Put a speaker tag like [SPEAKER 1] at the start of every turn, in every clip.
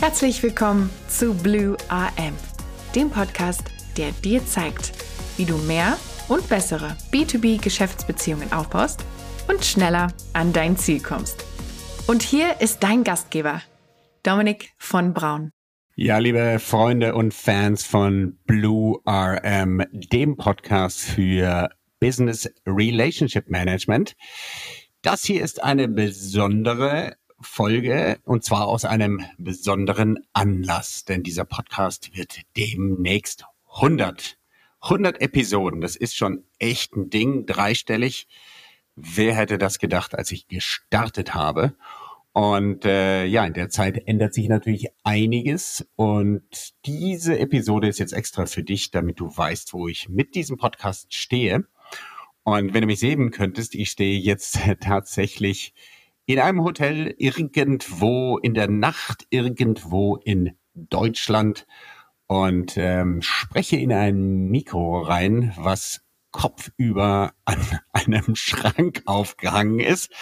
[SPEAKER 1] Herzlich willkommen zu Blue AM, dem Podcast, der dir zeigt, wie du mehr und bessere B2B-Geschäftsbeziehungen aufbaust und schneller an dein Ziel kommst. Und hier ist dein Gastgeber, Dominik von Braun.
[SPEAKER 2] Ja, liebe Freunde und Fans von Blue RM, dem Podcast für Business Relationship Management. Das hier ist eine besondere Folge und zwar aus einem besonderen Anlass, denn dieser Podcast wird demnächst 100. 100 Episoden, das ist schon echt ein Ding, dreistellig. Wer hätte das gedacht, als ich gestartet habe? Und äh, ja, in der Zeit ändert sich natürlich einiges. Und diese Episode ist jetzt extra für dich, damit du weißt, wo ich mit diesem Podcast stehe. Und wenn du mich sehen könntest, ich stehe jetzt tatsächlich in einem Hotel irgendwo in der Nacht, irgendwo in Deutschland und ähm, spreche in ein Mikro rein, was kopfüber an einem Schrank aufgehangen ist.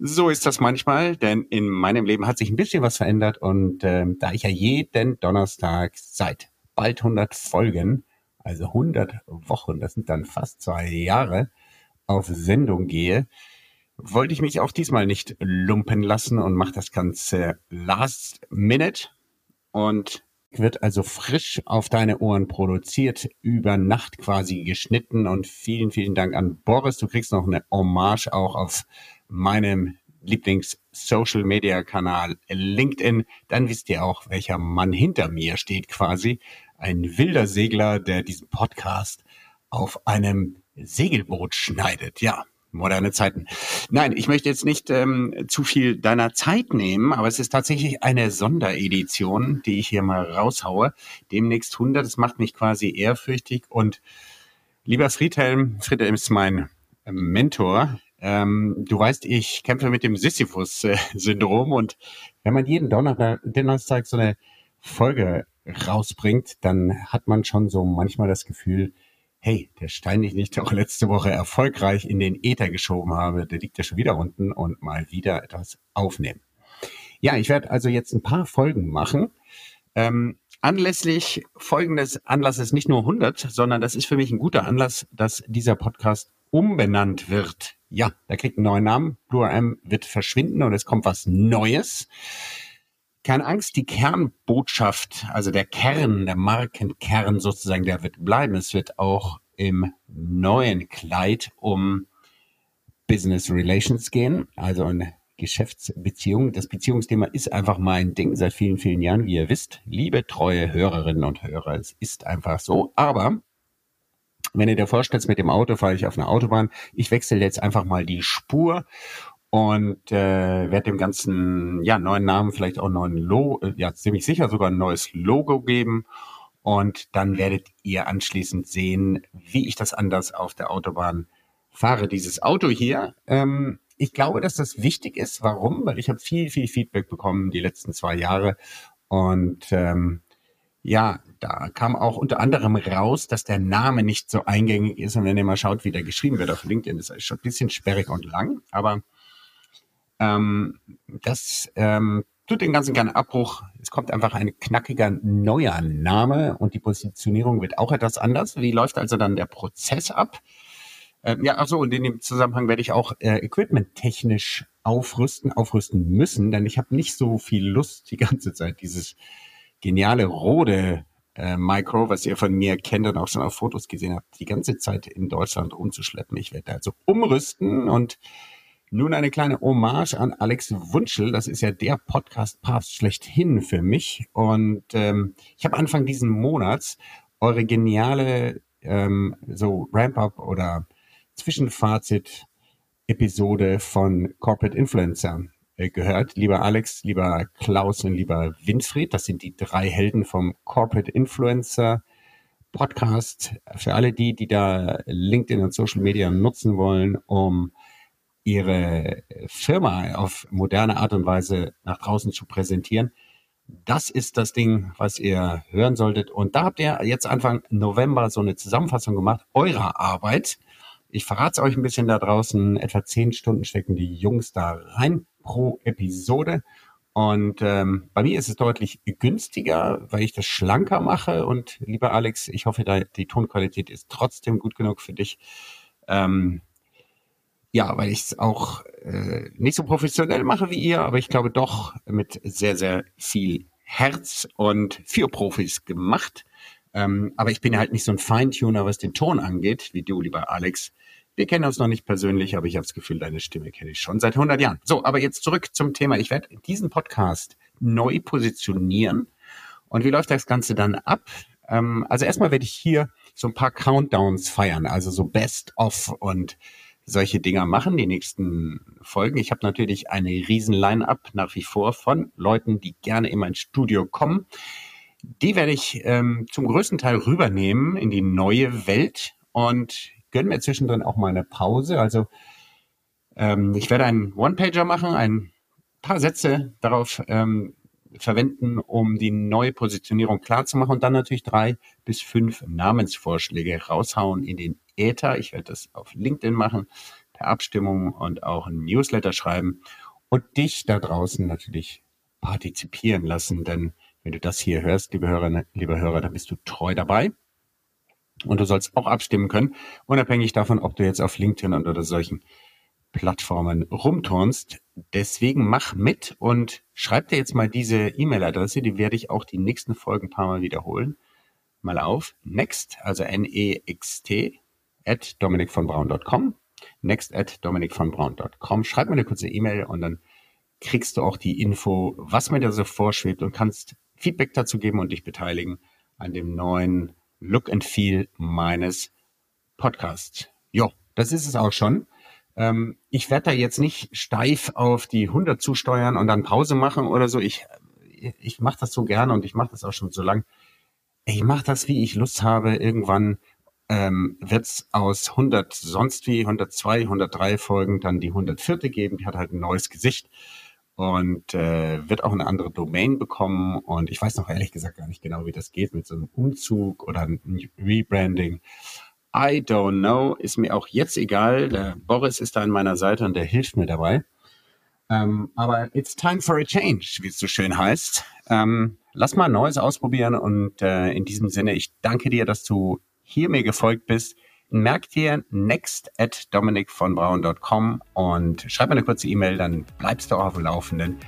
[SPEAKER 2] So ist das manchmal, denn in meinem Leben hat sich ein bisschen was verändert und ähm, da ich ja jeden Donnerstag seit bald 100 Folgen, also 100 Wochen, das sind dann fast zwei Jahre, auf Sendung gehe, wollte ich mich auch diesmal nicht lumpen lassen und mache das Ganze last minute und wird also frisch auf deine Ohren produziert, über Nacht quasi geschnitten und vielen, vielen Dank an Boris. Du kriegst noch eine Hommage auch auf meinem Lieblings-Social-Media-Kanal LinkedIn. Dann wisst ihr auch, welcher Mann hinter mir steht quasi. Ein wilder Segler, der diesen Podcast auf einem Segelboot schneidet. Ja, moderne Zeiten. Nein, ich möchte jetzt nicht ähm, zu viel deiner Zeit nehmen, aber es ist tatsächlich eine Sonderedition, die ich hier mal raushaue. Demnächst 100, das macht mich quasi ehrfürchtig. Und lieber Friedhelm, Friedhelm ist mein ähm, Mentor. Ähm, du weißt, ich kämpfe mit dem Sisyphus-Syndrom und wenn man jeden Donnerstag so eine Folge rausbringt, dann hat man schon so manchmal das Gefühl, hey, der Stein, den ich doch letzte Woche erfolgreich in den Äther geschoben habe, der liegt ja schon wieder unten und mal wieder etwas aufnehmen. Ja, ich werde also jetzt ein paar Folgen machen. Ähm, anlässlich folgendes Anlasses nicht nur 100, sondern das ist für mich ein guter Anlass, dass dieser Podcast umbenannt wird. Ja, der kriegt einen neuen Namen. Blue M wird verschwinden und es kommt was Neues. Keine Angst, die Kernbotschaft, also der Kern, der Markenkern sozusagen, der wird bleiben. Es wird auch im neuen Kleid um Business Relations gehen, also eine Geschäftsbeziehung. Das Beziehungsthema ist einfach mein Ding seit vielen, vielen Jahren, wie ihr wisst. Liebe treue Hörerinnen und Hörer, es ist einfach so. Aber wenn ihr dir vorstellt, mit dem Auto fahre ich auf einer Autobahn, ich wechsle jetzt einfach mal die Spur und äh, werde dem ganzen ja neuen Namen vielleicht auch neuen Logo, äh, ja ziemlich sicher sogar ein neues Logo geben und dann werdet ihr anschließend sehen, wie ich das anders auf der Autobahn fahre. Dieses Auto hier, ähm, ich glaube, dass das wichtig ist. Warum? Weil ich habe viel, viel Feedback bekommen die letzten zwei Jahre. Und ähm, ja, da kam auch unter anderem raus, dass der Name nicht so eingängig ist. Und wenn ihr mal schaut, wie der geschrieben wird auf LinkedIn, ist er schon ein bisschen sperrig und lang. Aber ähm, das ähm, tut den ganzen keinen Abbruch. Es kommt einfach ein knackiger neuer Name und die Positionierung wird auch etwas anders. Wie läuft also dann der Prozess ab? Ähm, ja, ach so, und in dem Zusammenhang werde ich auch äh, equipment-technisch aufrüsten, aufrüsten müssen, denn ich habe nicht so viel Lust, die ganze Zeit dieses geniale Rode äh, Micro, was ihr von mir kennt und auch schon auf Fotos gesehen habt, die ganze Zeit in Deutschland umzuschleppen. Ich werde also umrüsten und nun eine kleine Hommage an Alex Wunschel. Das ist ja der Podcast-Papst schlechthin für mich. Und ähm, ich habe Anfang diesen Monats eure geniale ähm, so Ramp-up oder Zwischenfazit-Episode von Corporate Influencer äh, gehört. Lieber Alex, lieber Klaus und lieber Winfried, das sind die drei Helden vom Corporate Influencer Podcast. Für alle die, die da LinkedIn und Social Media nutzen wollen, um ihre Firma auf moderne Art und Weise nach draußen zu präsentieren. Das ist das Ding, was ihr hören solltet. Und da habt ihr jetzt Anfang November so eine Zusammenfassung gemacht eurer Arbeit. Ich verrate es euch ein bisschen da draußen. Etwa zehn Stunden stecken die Jungs da rein pro Episode. Und ähm, bei mir ist es deutlich günstiger, weil ich das schlanker mache. Und lieber Alex, ich hoffe, die Tonqualität ist trotzdem gut genug für dich. Ähm, ja, weil ich es auch äh, nicht so professionell mache wie ihr, aber ich glaube doch mit sehr, sehr viel Herz und für Profis gemacht. Ähm, aber ich bin halt nicht so ein Feintuner, was den Ton angeht, wie du, lieber Alex. Wir kennen uns noch nicht persönlich, aber ich habe das Gefühl, deine Stimme kenne ich schon seit 100 Jahren. So, aber jetzt zurück zum Thema. Ich werde diesen Podcast neu positionieren. Und wie läuft das Ganze dann ab? Ähm, also erstmal werde ich hier so ein paar Countdowns feiern, also so Best of und solche Dinger machen, die nächsten Folgen. Ich habe natürlich eine riesen Line-up nach wie vor von Leuten, die gerne in mein Studio kommen. Die werde ich ähm, zum größten Teil rübernehmen in die neue Welt und gönne mir zwischendrin auch mal eine Pause. Also ähm, ich werde einen One-Pager machen, ein paar Sätze darauf ähm, verwenden, um die neue Positionierung klar zu machen und dann natürlich drei bis fünf Namensvorschläge raushauen in den Äther. Ich werde das auf LinkedIn machen, per Abstimmung und auch ein Newsletter schreiben und dich da draußen natürlich partizipieren lassen, denn wenn du das hier hörst, liebe Hörer, liebe Hörer, dann bist du treu dabei. Und du sollst auch abstimmen können, unabhängig davon, ob du jetzt auf LinkedIn oder solchen Plattformen rumturnst. Deswegen mach mit und schreib dir jetzt mal diese E-Mail-Adresse, die werde ich auch die nächsten Folgen ein paar Mal wiederholen. Mal auf. Next, also N-E-X-T, at dominikvonbraun.com. Next at dominikvonbraun.com. Schreib mir eine kurze E-Mail und dann kriegst du auch die Info, was mir da so vorschwebt und kannst Feedback dazu geben und dich beteiligen an dem neuen Look and Feel meines Podcasts. Jo, das ist es auch schon. Ähm, ich werde da jetzt nicht steif auf die 100 zusteuern und dann Pause machen oder so. Ich, ich mache das so gerne und ich mache das auch schon so lang. Ich mache das, wie ich Lust habe. Irgendwann ähm, wird es aus 100 sonst wie 102, 103 Folgen dann die 104. geben. Die hat halt ein neues Gesicht und äh, wird auch eine andere Domain bekommen. Und ich weiß noch ehrlich gesagt gar nicht genau, wie das geht mit so einem Umzug oder einem Rebranding. I don't know, ist mir auch jetzt egal. Der Boris ist da an meiner Seite und der hilft mir dabei. Ähm, aber it's time for a change, wie es so schön heißt. Ähm, lass mal Neues ausprobieren und äh, in diesem Sinne, ich danke dir, dass du hier mir gefolgt bist. Merk dir next at dominikvonbraun.com und schreib mir eine kurze E-Mail, dann bleibst du auch auf dem Laufenden.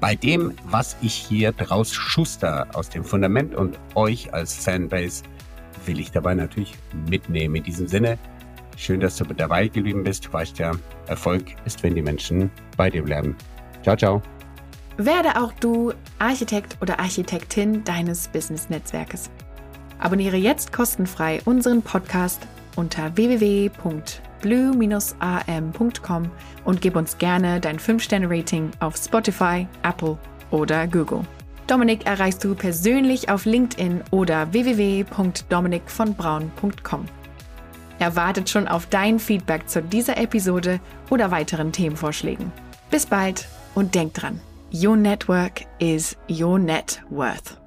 [SPEAKER 2] Bei dem, was ich hier draus schuster aus dem Fundament und euch als Fanbase will ich dabei natürlich mitnehmen. In diesem Sinne, schön, dass du dabei geblieben bist. Du weißt ja, Erfolg ist, wenn die Menschen bei dir bleiben. Ciao, ciao.
[SPEAKER 1] Werde auch du Architekt oder Architektin deines Business-Netzwerkes. Abonniere jetzt kostenfrei unseren Podcast unter www.blue-am.com und gib uns gerne dein 5-Sterne-Rating auf Spotify, Apple oder Google. Dominik erreichst du persönlich auf LinkedIn oder www.dominikvonbraun.com. Er wartet schon auf dein Feedback zu dieser Episode oder weiteren Themenvorschlägen. Bis bald und denk dran, your network is your net worth.